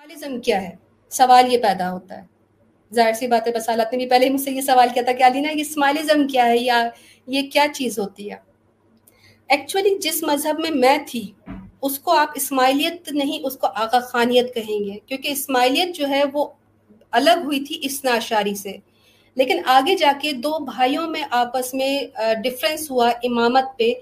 اسماعیلزم کیا ہے؟ سوال یہ پیدا ہوتا ہے۔ ظاہر سی بات ہے بسالت نے بھی پہلے مجھ سے یہ سوال کیا تھا کہ علینا یہ اسماعیلزم کیا ہے یا یہ کیا چیز ہوتی ہے؟ ایکچولی جس مذہب میں میں تھی، اس کو آپ اسماعیلیت نہیں، اس کو آغا خانیت کہیں گے۔ کیونکہ اسماعیلیت جو ہے وہ الگ ہوئی تھی اسنا اشاری سے۔ لیکن آگے جا کے دو بھائیوں میں آپس میں ڈفرینس ہوا امامت پہ۔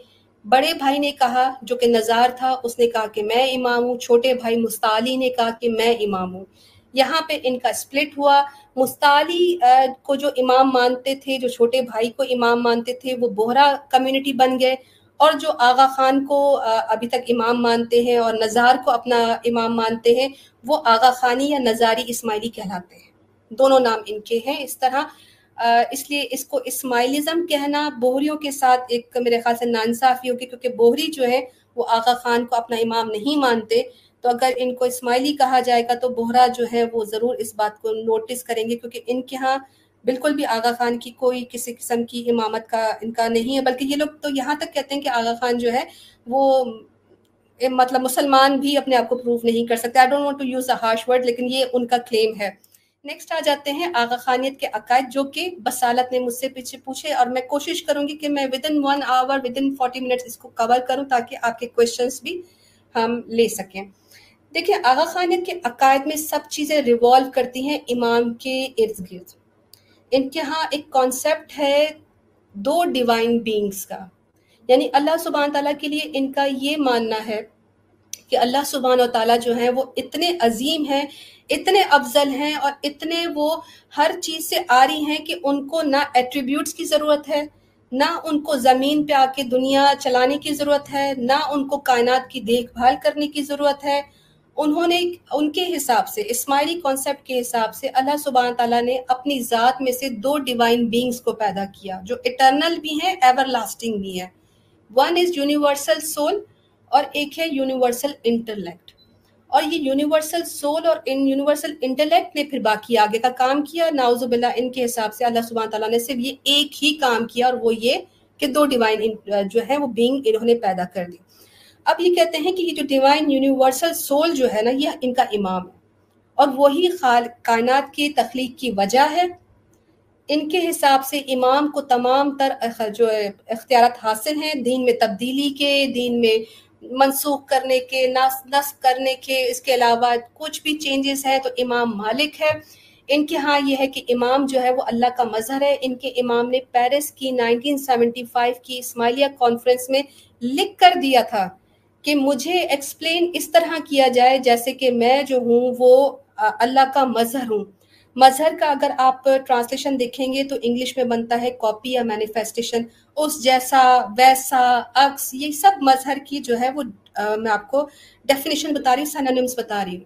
بڑے بھائی نے کہا جو کہ نظار تھا، اس نے کہا کہ میں امام ہوں، چھوٹے بھائی مستعلی نے کہا کہ میں امام ہوں۔ یہاں پہ ان کا سپلٹ ہوا۔ مستعلی کو جو امام مانتے تھے، جو چھوٹے بھائی کو امام مانتے تھے، وہ بہرا کمیونٹی بن گئے۔ اور جو آغا خان کو ابھی تک امام مانتے ہیں اور نظار کو اپنا امام مانتے ہیں، وہ آغا خانی یا نظاری اسماعیلی کہلاتے ہیں۔ دونوں نام ان کے ہیں۔ اس طرح اس لیے اس کو اسماعیلزم کہنا بوہریوں کے ساتھ ایک میرے خیال سے نانصافی ہوگی، کیونکہ بوہری جو ہے وہ آغا خان کو اپنا امام نہیں مانتے۔ تو اگر ان کو اسماعیلی کہا جائے گا تو بہرا جو ہے وہ ضرور اس بات کو نوٹس کریں گے، کیونکہ ان کے ہاں بالکل بھی آغا خان کی کوئی کسی قسم کی امامت کا ان کا نہیں ہے۔ بلکہ یہ لوگ تو یہاں تک کہتے ہیں کہ آغا خان جو ہے وہ مطلب مسلمان بھی اپنے آپ کو پروف نہیں کر سکتے۔ I don't want to use a harsh word لیکن یہ ان کا کلیم ہے۔ نیکسٹ آ جاتے ہیں آغا خانیت کے عقائد جو کہ بسالت نے مجھ سے پیچھے پوچھے اور میں کوشش کروں گی کہ میں within one hour within forty minutes اس کو کور کروں تاکہ آپ کے کوشچنس بھی ہم لے سکیں۔ دیکھیں، آغا خانیت کے عقائد میں سب چیزیں ریوالو کرتی ہیں امام کے ارد گرد۔ ان کے ہاں ایک کانسیپٹ ہے دو ڈیوائن بینگز کا۔ یعنی اللہ سبحانہ تعالیٰ کے لیے ان کا یہ ماننا ہے کہ اللہ سبحانہ تعالیٰ جو ہیں وہ اتنے عظیم ہیں اتنے افضل ہیں اور اتنے وہ ہر چیز سے آ رہی ہیں کہ ان کو نہ ایٹریبیوٹس کی ضرورت ہے، نہ ان کو زمین پہ آ کے دنیا چلانے کی ضرورت ہے، نہ ان کو کائنات کی دیکھ بھال کرنے کی ضرورت ہے۔ انہوں نے ان کے حساب سے، اسماعیلی کانسیپٹ کے حساب سے اللہ سبحانہ تعالیٰ نے اپنی ذات میں سے دو ڈیوائن بینگز کو پیدا کیا، جو اٹرنل بھی ہیں ایور لاسٹنگ بھی ہیں۔ ون از یونیورسل سول اور ایک ہے یونیورسل انٹرلیکٹ اور یہ یونیورسل سول اور ان یونیورسل انٹلیکٹ نے پھر باقی آگے کا کام کیا۔ ناوز باللہ، ان کے حساب سے اللہ سبحانہ تعالیٰ نے صرف یہ ایک ہی کام کیا اور وہ یہ کہ دو ڈیوائن جو ہے وہ بینگ انہوں نے پیدا کر دی۔ اب یہ کہتے ہیں کہ یہ جو ڈیوائن یونیورسل سول جو ہے نا، یہ ان کا امام ہے۔ اور وہی خال، کائنات کی تخلیق کی وجہ ہے۔ ان کے حساب سے امام کو تمام تر جو اختیارات حاصل ہیں۔ دین میں تبدیلی کے، دین میں منسوخ کرنے کے نصب کرنے کے، اس کے علاوہ کچھ بھی چینجز ہیں تو امام مالک ہے۔ ان کے ہاں یہ ہے کہ امام جو ہے وہ اللہ کا مظہر ہے۔ ان کے امام نے پیرس کی 1975 کی اسماعیلیہ کانفرنس میں لکھ کر دیا تھا کہ مجھے ایکسپلین اس طرح کیا جائے جیسے کہ میں جو ہوں وہ اللہ کا مظہر ہوں۔ مظہر کا اگر آپ ٹرانسلیشن دیکھیں گے تو انگلش میں بنتا ہے کاپی یا مینیفیسٹیشن اس جیسا، ویسا، عکس، یہ سب مظہر کی جو ہے وہ میں آپ کو ڈیفینیشن بتا رہی ہوں سینونیمس بتا رہی ہوں۔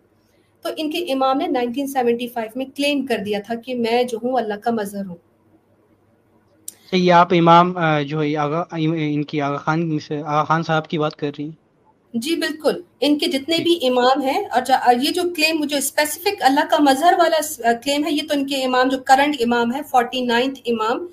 تو ان کے امام نے 1975 میں کلیم کر دیا تھا کہ میں جو ہوں اللہ کا مظہر ہوں۔ یہ آپ امام جو ہے آغا ان کی آغا خان آغا خان صاحب کی بات کر رہی ہیں۔ جی بالکل ان کے جتنے بھی امام ہیں اور یہ جو کلیم جو اسپیسیفک اللہ کا مظہر والا کلیم ہے یہ تو ان کے امام جو کرنٹ امام ہے فورٹی نائنتھ امام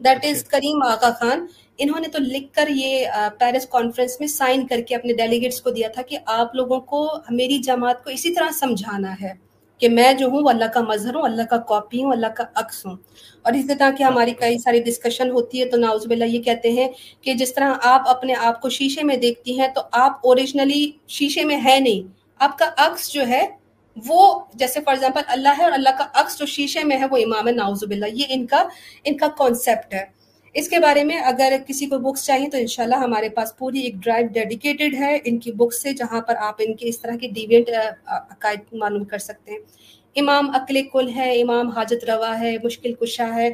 دیٹ از کریم آغا خان انہوں نے تو لکھ کر یہ پیرس کانفرنس میں سائن کر کے اپنے ڈیلیگیٹس کو دیا تھا کہ آپ لوگوں کو میری جماعت کو اسی طرح سمجھانا ہے۔ کہ میں جو ہوں وہ اللہ کا مظہر ہوں، اللہ کا کاپی ہوں، اللہ کا عکس ہوں۔ اور اس طرح کہ ہماری کئی ساری ڈسکشن ہوتی ہے تو ناؤز باللہ یہ کہتے ہیں کہ جس طرح آپ اپنے آپ کو شیشے میں دیکھتی ہیں تو آپ اوریجنلی شیشے میں ہے نہیں۔ آپ کا عکس جو ہے وہ جیسے فار ایگزامپل اللہ ہے اور اللہ کا عکس جو شیشے میں ہے وہ امام ہے ناؤز باللہ۔ یہ ان کا ان کا کانسیپٹ ہے۔ اس کے بارے میں اگر کسی کو بکس چاہیے تو انشاءاللہ ہمارے پاس پوری ایک ڈرائیو ڈیڈیکیٹڈ ہے ان کی بکس سے، جہاں پر آپ ان کے اس طرح کے ڈیوینٹ عقائد معلوم کر سکتے ہیں۔ امام عقل کل ہے، امام حاجت روا ہے، مشکل کشا ہے۔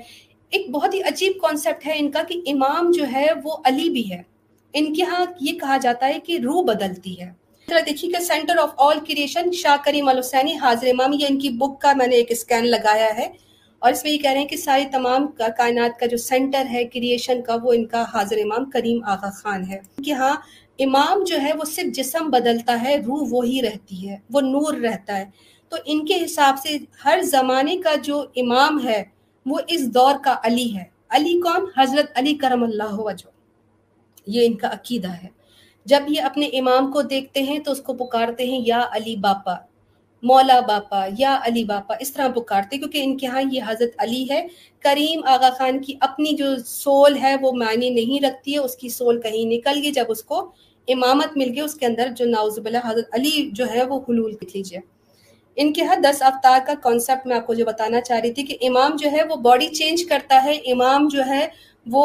ایک بہت ہی عجیب کانسیپٹ ہے ان کا کہ امام جو ہے وہ علی بھی ہے۔ ان کے ہاں یہ کہا جاتا ہے کہ روح بدلتی ہے۔ دیکھیے کہ centre of all creation Shah Karim Al-Hussaini, حاضر امام یہ ان کی بک کا میں نے ایک اسکین لگایا ہے۔ اور اس میں یہ کہہ رہے ہیں کہ ساری تمام کائنات کا جو سینٹر ہے کریشن کا، وہ ان کا حاضر امام کریم آغا خان ہے۔ کہ ہاں امام جو ہے، وہ صرف جسم بدلتا ہے، روح وہی رہتی ہے، وہ نور رہتا ہے۔ تو ان کے حساب سے ہر زمانے کا جو امام ہے، وہ اس دور کا علی ہے۔ علی کون؟ حضرت علی کرم اللہ وجہ۔ یہ ان کا عقیدہ ہے۔ جب یہ اپنے امام کو دیکھتے ہیں تو اس کو پکارتے ہیں، یا علی باپا۔ مولا باپا یا علی باپا اس طرح پکارتے کیونکہ ان کے ہاں یہ حضرت علی ہے۔ کریم آغا خان کی اپنی جو سول ہے وہ معنی نہیں رکھتی ہے، اس کی سول کہیں نکل گئی۔ جب اس کو امامت مل گئی، اس کے اندر جو ناؤز باللہ حضرت علی جو ہے وہ حلول لکھ لیجیے ان کے ہاں دس افطار کا کانسیپٹ میں آپ کو جو بتانا چاہ رہی تھی کہ امام جو ہے وہ باڈی چینج کرتا ہے۔ امام جو ہے وہ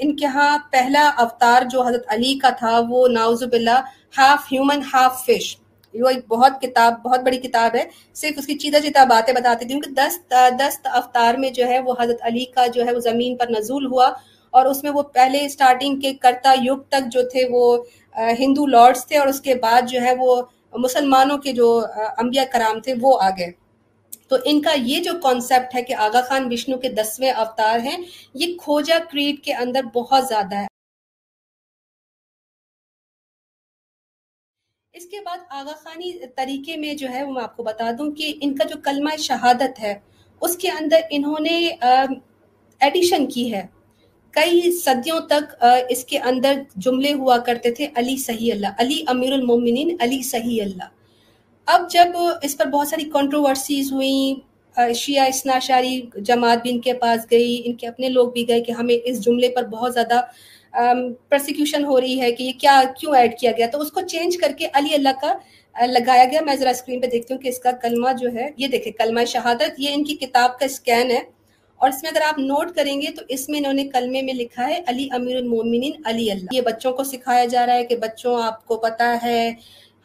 ان کے ہاں پہلا اوتار جو حضرت علی کا تھا وہ ناؤز باللہ ہاف ہیومن ہاف فش۔ وہ ایک بہت کتاب، بہت بڑی کتاب ہے۔ صرف اس کی چیدہ چیتا باتیں بتاتی تھی۔ کیونکہ دس دس افطار میں جو ہے وہ حضرت علی کا جو ہے وہ زمین پر نزول ہوا۔ اور اس میں وہ پہلے اسٹارٹنگ کے کرتا یگ تک جو تھے وہ ہندو لارڈس تھے۔ اور اس کے بعد جو ہے وہ مسلمانوں کے جو انبیاء کرام تھے وہ آ گئے۔ تو ان کا یہ جو کانسیپٹ ہے کہ آغا خان وشنو کے دسویں اوتار ہیں، یہ کھوجا کریٹ کے اندر بہت زیادہ ہے۔ اس کے بعد آغا خانی طریقے میں جو ہے وہ میں آپ کو بتا دوں کہ ان کا جو کلمہ شہادت ہے، اس کے اندر انہوں نے ایڈیشن کی ہے۔ کئی صدیوں تک اس کے اندر جملے ہوا کرتے تھے، علی صحیح اللہ، علی امیر المومنین، علی صحیح اللہ۔ اب جب اس پر بہت ساری کنٹروورسیز ہوئیں شیعہ اسنا شاری جماعت بھی ان کے پاس گئی، ان کے اپنے لوگ بھی گئے کہ ہمیں اس جملے پر بہت زیادہ پرسیکیوشن ہو رہی ہے کہ یہ کیا، کیوں ایڈ کیا گیا؟ تو اس کو چینج کر کے علی اللہ کا لگایا گیا۔ میں ذرا اسکرین پہ دیکھتی ہوں کہ اس کا کلمہ جو ہے، یہ دیکھیں، کلمہ شہادت، یہ ان کی کتاب کا اسکین ہے۔ اور اس میں اگر آپ نوٹ کریں گے تو اس میں انہوں نے کلمے میں لکھا ہے، علی امیر المومنین، علی اللہ۔ یہ بچوں کو سکھایا جا رہا ہے کہ بچوں، آپ کو پتا ہے،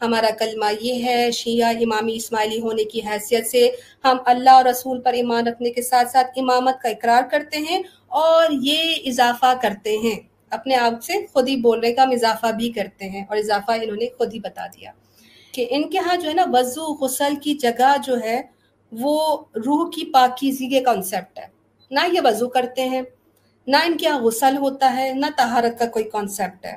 ہمارا کلمہ یہ ہے، شیعہ امامی اسماعیلی ہونے کی حیثیت سے ہم اللہ اور رسول پر ایمان رکھنے کے ساتھ ساتھ امامت کا اقرار کرتے ہیں اور یہ اضافہ کرتے ہیں۔ اپنے آپ سے خود ہی بول رہے کا ہم اضافہ بھی کرتے ہیں اور اضافہ انہوں نے خود ہی بتا دیا کہ ان کے ہاں جو ہے نا وضو، غسل کی جگہ جو ہے وہ روح کی پاکیزی کے کانسیپٹ ہے۔ نہ یہ وضو کرتے ہیں، نہ ان کے ہاں غسل ہوتا ہے، نہ تہارت کا کوئی کانسیپٹ ہے۔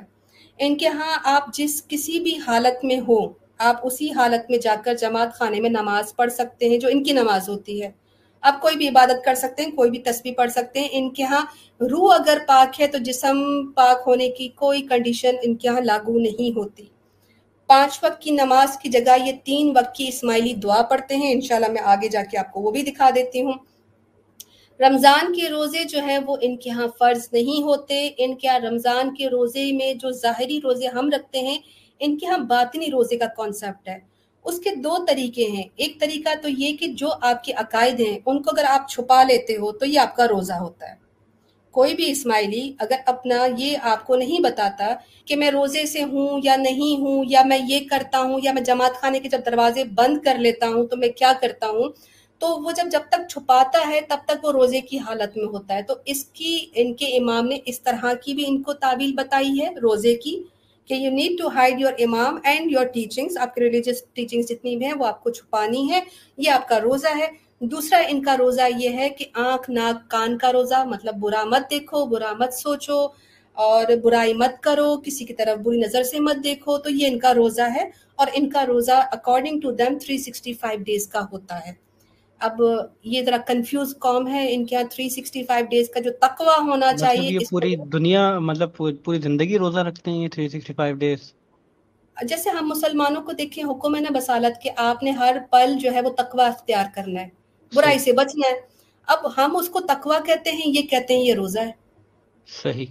ان کے ہاں آپ جس کسی بھی حالت میں ہو آپ اسی حالت میں جا کر جماعت خانے میں نماز پڑھ سکتے ہیں جو ان کی نماز ہوتی ہے۔ اب کوئی بھی عبادت کر سکتے ہیں، کوئی بھی تسبیح پڑھ سکتے ہیں۔ ان کے ہاں روح اگر پاک ہے تو جسم پاک ہونے کی کوئی کنڈیشن ان کے ہاں لاگو نہیں ہوتی۔ پانچ وقت کی نماز کی جگہ یہ تین وقت کی اسماعیلی دعا پڑھتے ہیں۔ انشاءاللہ میں آگے جا کے آپ کو وہ بھی دکھا دیتی ہوں۔ رمضان کے روزے جو ہیں وہ ان کے ہاں فرض نہیں ہوتے۔ ان کے ہاں رمضان کے روزے میں جو ظاہری روزے ہم رکھتے ہیں، ان کے ہاں باطنی روزے کا کانسیپٹ ہے۔ اس کے دو طریقے ہیں۔ ایک طریقہ تو یہ کہ جو آپ کے عقائد ہیں، ان کو اگر آپ چھپا لیتے ہو تو یہ آپ کا روزہ ہوتا ہے۔ کوئی بھی اسماعیلی اگر اپنا یہ آپ کو نہیں بتاتا کہ میں روزے سے ہوں یا نہیں ہوں یا میں یہ کرتا ہوں یا میں جماعت خانے کے جب دروازے بند کر لیتا ہوں تو میں کیا کرتا ہوں؟ تو وہ جب جب تک چھپاتا ہے تب تک وہ روزے کی حالت میں ہوتا ہے۔ تو اس کی، ان کے امام نے اس طرح کی بھی ان کو تعویل بتائی ہے، روزے کی کہ you need to hide your imam and your teachings آپ کی ریلیجیس ٹیچنگس جتنی بھی ہیں وہ آپ کو چھپانی ہے یہ آپ کا روزہ ہے۔ دوسرا ان کا روزہ یہ ہے کہ آنکھ، ناک، کان کا روزہ مطلب برا مت دیکھو، برا مت سوچو اور برائی مت کرو، کسی کی طرف بری نظر سے مت دیکھو۔ تو یہ ان کا روزہ ہے اور ان کا روزہ اکارڈنگ ٹو دیم 365 ڈیز کا ہوتا ہے۔ اب یہ ذرا کنفیوز قوم ہے ان کے یہاں 365 ڈیز کا جو تقوی ہونا مطلب چاہیے یہ پوری دنیا مطلب پوری زندگی روزہ رکھتے ہیں یہ 365 ڈیز جیسے ہم مسلمانوں کو دیکھیں حکم ہے نا بسالت کہ آپ نے ہر پل جو ہے وہ تقوی اختیار کرنا ہے برائی سے بچنا ہے۔ اب ہم اس کو تقوی کہتے ہیں یہ کہتے ہیں یہ روزہ ہے۔ صحیح۔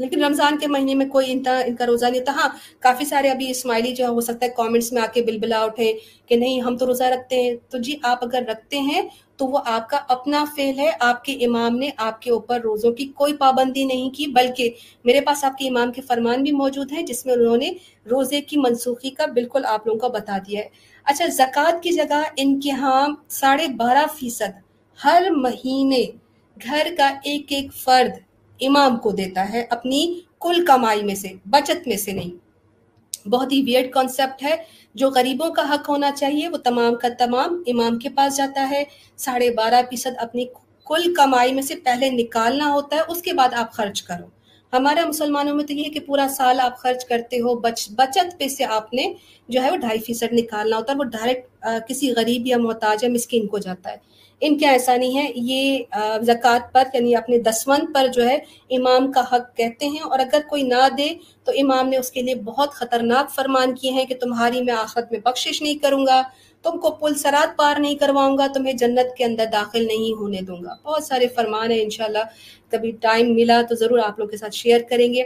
لیکن رمضان کے مہینے میں کوئی ان کا روزہ نہیں تھا۔ ہاں کافی سارے ابھی اسماعیلی جو ہو سکتا ہے کامنٹس میں آ کے بل بلا اٹھے کہ نہیں، ہم تو روزہ رکھتے ہیں۔ تو جی آپ اگر رکھتے ہیں تو وہ آپ کا اپنا فعل ہے۔ آپ کے امام نے آپ کے اوپر روزوں کی کوئی پابندی نہیں کی، بلکہ میرے پاس آپ کے امام کے فرمان بھی موجود ہیں، جس میں انہوں نے روزے کی منسوخی کا بالکل آپ لوگوں کو بتا دیا ہے۔ اچھا زکوٰۃ کی جگہ ان کے ہاں ساڑھے بارہ فیصد ہر مہینے گھر کا ایک ایک فرد امام کو دیتا ہے اپنی کل کمائی میں سے، بچت میں سے نہیں۔ بہت ہی ویئرڈ کانسیپٹ ہے۔ جو غریبوں کا حق ہونا چاہیے، وہ تمام کا تمام امام کے پاس جاتا ہے۔ ساڑھے بارہ فیصد اپنی کل کمائی میں سے پہلے نکالنا ہوتا ہے، اس کے بعد آپ خرچ کرو۔ ہمارے مسلمانوں میں تو یہ ہے کہ پورا سال آپ خرچ کرتے ہو، بچ، بچت پہ سے آپ نے جو ہے وہ ڈھائی فیصد نکالنا ہوتا ہے وہ ڈائریکٹ کسی غریب یا محتاج یا مسکین کو جاتا ہے۔ ان کے ایسا نہیں ہے، یہ زکوٰۃ پر یعنی اپنے دسوند پر جو ہے امام کا حق کہتے ہیں اور اگر کوئی نہ دے تو امام نے اس کے لیے بہت خطرناک فرمان کیے ہیں کہ تمہاری میں آخرت میں بخشش نہیں کروں گا۔ تم کو پل سرات پار نہیں کرواؤں گا، تمہیں جنت کے اندر داخل نہیں ہونے دوں گا۔ بہت سارے فرمان ہیں، انشاءاللہ کبھی ٹائم ملا تو ضرور آپ لوگ کے ساتھ شیئر کریں گے۔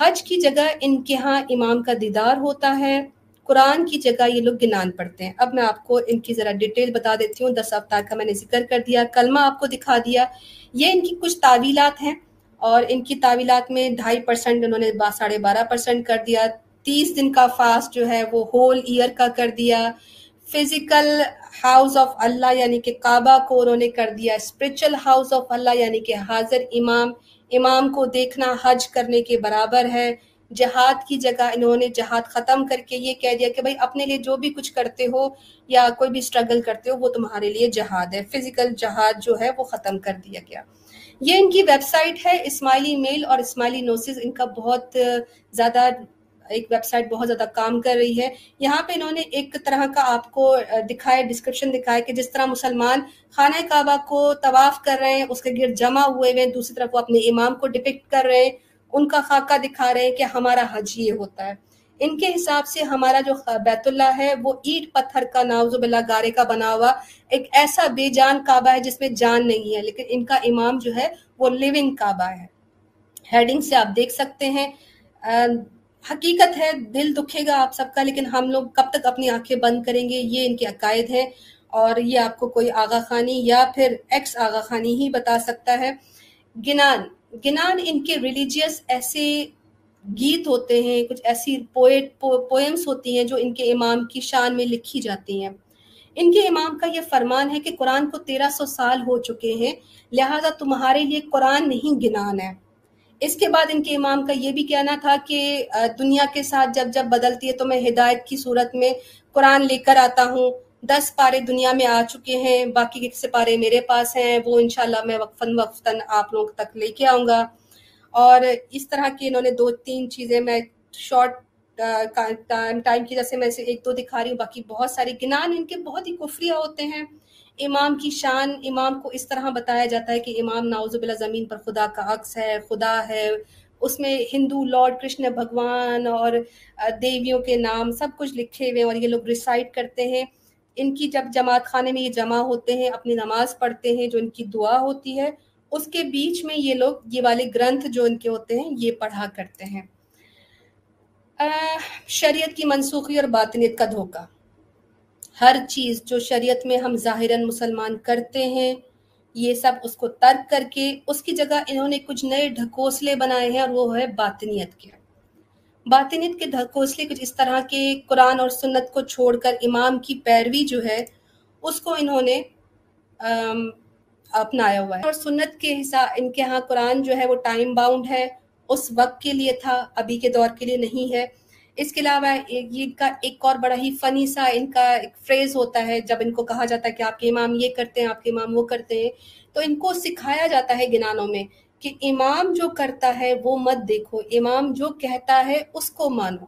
حج کی جگہ ان کے ہاں امام کا دیدار ہوتا ہے۔ قرآن کی جگہ یہ لوگ گنان پڑھتے ہیں۔ اب میں آپ کو ان کی ذرا ڈیٹیل بتا دیتی ہوں۔ دس ہفتہ کا میں نے ذکر کر دیا، کلمہ آپ کو دکھا دیا۔ یہ ان کی کچھ تعویلات ہیں اور ان کی تعویلات میں ڈھائی پرسنٹ انہوں نے ساڑھے بارہ پرسنٹ کر دیا۔ تیس دن کا فاسٹ جو ہے وہ ہول ایئر کا کر دیا۔ فزیکل ہاؤس آف اللہ یعنی کہ کعبہ کو انہوں نے کر دیا اسپرچل ہاؤس آف اللہ یعنی کہ حاضر امام امام کو دیکھنا حج کرنے کے برابر ہے جہاد کی جگہ انہوں نے جہاد ختم کر کے یہ کہہ دیا کہ بھائی اپنے لیے جو بھی کچھ کرتے ہو یا کوئی بھی اسٹرگل کرتے ہو وہ تمہارے لیے جہاد ہے فزیکل جہاد جو ہے وہ ختم کر دیا گیا یہ ان کی ویب سائٹ ہے اسماعیلی میل اور اسماعیلی نوسز ان کا بہت زیادہ ایک ویب سائٹ بہت زیادہ کام کر رہی ہے۔ یہاں پہ انہوں نے ایک طرح کا آپ کو دکھایا ڈسکرپشن دکھایا کہ جس طرح مسلمان خانہ کعبہ کو طواف کر رہے ہیں، اس کے گرد جمع ہوئے ہوئے دوسری طرف وہ اپنے امام کو ڈپکٹ کر رہے ہیں۔ ان کا خاکہ دکھا رہے ہیں کہ ہمارا حج یہ ہوتا ہے۔ ان کے حساب سے ہمارا جو بیت اللہ ہے، وہ اینٹ پتھر کا ناوز باللہ، گارے کا بنا ہوا ایک ایسا بے جان کعبہ ہے جس میں جان نہیں ہے، لیکن ان کا امام جو ہے، وہ لیونگ کعبہ ہے۔ ہیڈنگ سے آپ دیکھ سکتے ہیں۔ حقیقت ہے، دل دکھے گا آپ سب کا، لیکن ہم لوگ کب تک اپنی آنکھیں بند کریں گے، یہ ان کے عقائد ہیں اور یہ آپ کو کوئی آغا خانی یا پھر ایکس آغا خانی ہی بتا سکتا ہے۔ گنان گنان ان کے ریلیجیس ایسے گیت ہوتے ہیں، کچھ ایسی پوئٹ پوئمس ہوتی ہیں جو ان کے امام کی شان میں لکھی جاتی ہیں۔ ان کے امام کا یہ فرمان ہے کہ قرآن کو تیرہ سو سال ہو چکے ہیں، لہٰذا تمہارے لیے قرآن نہیں گنان ہے۔ اس کے بعد ان کے امام کا یہ بھی کہنا تھا کہ دنیا کے ساتھ جب جب بدلتی ہے تو میں ہدایت کی صورت میں قرآن لے کر آتا ہوں۔ دس پارے دنیا میں آ چکے ہیں، باقی کے پارے میرے پاس ہیں، وہ انشاءاللہ میں وقفاً وقفاً آپ لوگوں تک لے کے آؤں گا۔ اور اس طرح کی انہوں نے دو تین چیزیں میں شارٹ ٹائم کی جیسے میں سے ایک دو دکھا رہی ہوں، باقی بہت ساری گنان ان کے بہت ہی کفریہ ہوتے ہیں۔ امام کی شان امام کو اس طرح بتایا جاتا ہے کہ امام ناوز باللہ زمین پر خدا کا عکس ہے، خدا ہے، اس میں ہندو لارڈ کرشن، بھگوان اور دیویوں کے نام سب کچھ لکھے ہوئے اور یہ لوگ ریسائٹ کرتے ہیں۔ ان کی جب جماعت خانے میں یہ جمع ہوتے ہیں، اپنی نماز پڑھتے ہیں، جو ان کی دعا ہوتی ہے، اس کے بیچ میں یہ لوگ، یہ والے گرنتھ جو ان کے ہوتے ہیں، یہ پڑھا کرتے ہیں۔ شریعت کی منسوخی اور باطنیت کا دھوکہ۔ ہر چیز جو شریعت میں ہم ظاہراً مسلمان کرتے ہیں، یہ سب اس کو ترک کر کے اس کی جگہ انہوں نے کچھ نئے ڈھکوسلے بنائے ہیں اور وہ ہے باطنیت کے۔ باطنیت کے دھکوسلے کچھ اس طرح کے قرآن اور سنت کو چھوڑ کر امام کی پیروی جو ہے، اس کو انہوں نے اپنایا ہوا ہے۔ اور سنت کے حساب ان کے ہاں قرآن جو ہے وہ ٹائم باؤنڈ ہے، اس وقت کے لیے تھا، ابھی کے دور کے لیے نہیں ہے۔ اس کے علاوہ یہ کا ایک اور بڑا ہی فنی سا ان کا ایک فریز ہوتا ہے، جب ان کو کہا جاتا ہے کہ آپ کے امام یہ کرتے ہیں، آپ کے امام وہ کرتے ہیں، تو ان کو سکھایا جاتا ہے گنانوں میں کہ امام جو کرتا ہے وہ مت دیکھو، امام جو کہتا ہے اس کو مانو۔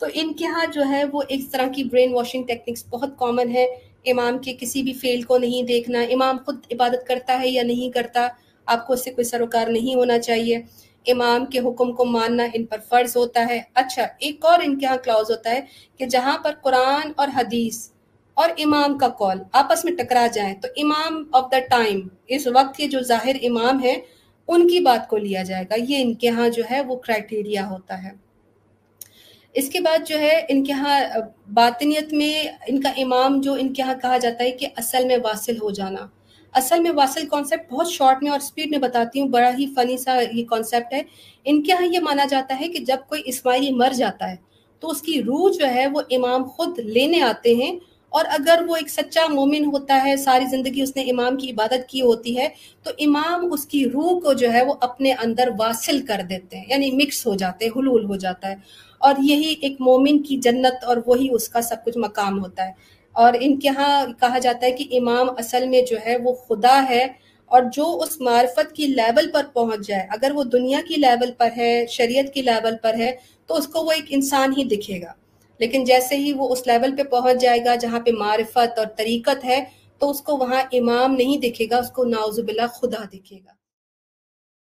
تو ان کے ہاں جو ہے وہ ایک طرح کی برین واشنگ ٹیکنکس بہت کامن ہے امام کے کسی بھی فیل کو نہیں دیکھنا، امام خود عبادت کرتا ہے یا نہیں کرتا، آپ کو اس سے کوئی سروکار نہیں ہونا چاہیے۔ امام کے حکم کو ماننا ان پر فرض ہوتا ہے۔ اچھا ایک اور ان کے ہاں کلاؤز ہوتا ہے کہ جہاں پر قرآن اور حدیث اور امام کا کال آپس میں ٹکرا جائیں، تو امام آف دا ٹائم اس وقت یہ جو ظاہر امام ہے ان کی بات کو لیا جائے گا۔ یہ ان کے ہاں جو ہے، وہ کرائٹیریا ہوتا ہے۔ اس کے بعد جو ہے، ان کے ہاں باطنیت میں ان کا امام جو ان کے ہاں کہا جاتا ہے کہ اصل میں واصل ہو جانا۔ اصل میں واصل کانسیپٹ بہت شارٹ میں اور اسپیڈ میں بتاتی ہوں، بڑا ہی فنی سا یہ کانسیپٹ ہے۔ ان کے ہاں یہ مانا جاتا ہے کہ جب کوئی اسماعیلی مر جاتا ہے، تو اس کی روح جو ہے وہ امام خود لینے آتے ہیں۔ اور اگر وہ ایک سچا مومن ہوتا ہے، ساری زندگی اس نے امام کی عبادت کی ہوتی ہے، تو امام اس کی روح کو جو ہے وہ اپنے اندر واصل کر دیتے ہیں یعنی مکس ہو جاتے ہیں، حلول ہو جاتا ہے۔ اور یہی ایک مومن کی جنت اور وہی اس کا سب کچھ مقام ہوتا ہے۔ اور ان کے ہاں کہا جاتا ہے کہ امام اصل میں جو ہے وہ خدا ہے اور جو اس معرفت کی لیول پر پہنچ جائے۔ اگر وہ دنیا کی لیول پر ہے، شریعت کی لیول پر ہے، تو اس کو وہ ایک انسان ہی دکھے گا۔ لیکن جیسے ہی وہ اس لیول پہ پہنچ جائے گا جہاں پہ معرفت اور طریقت ہے، تو اس کو وہاں امام نہیں دکھے گا، اس کو ناوز باللہ خدا دکھے گا۔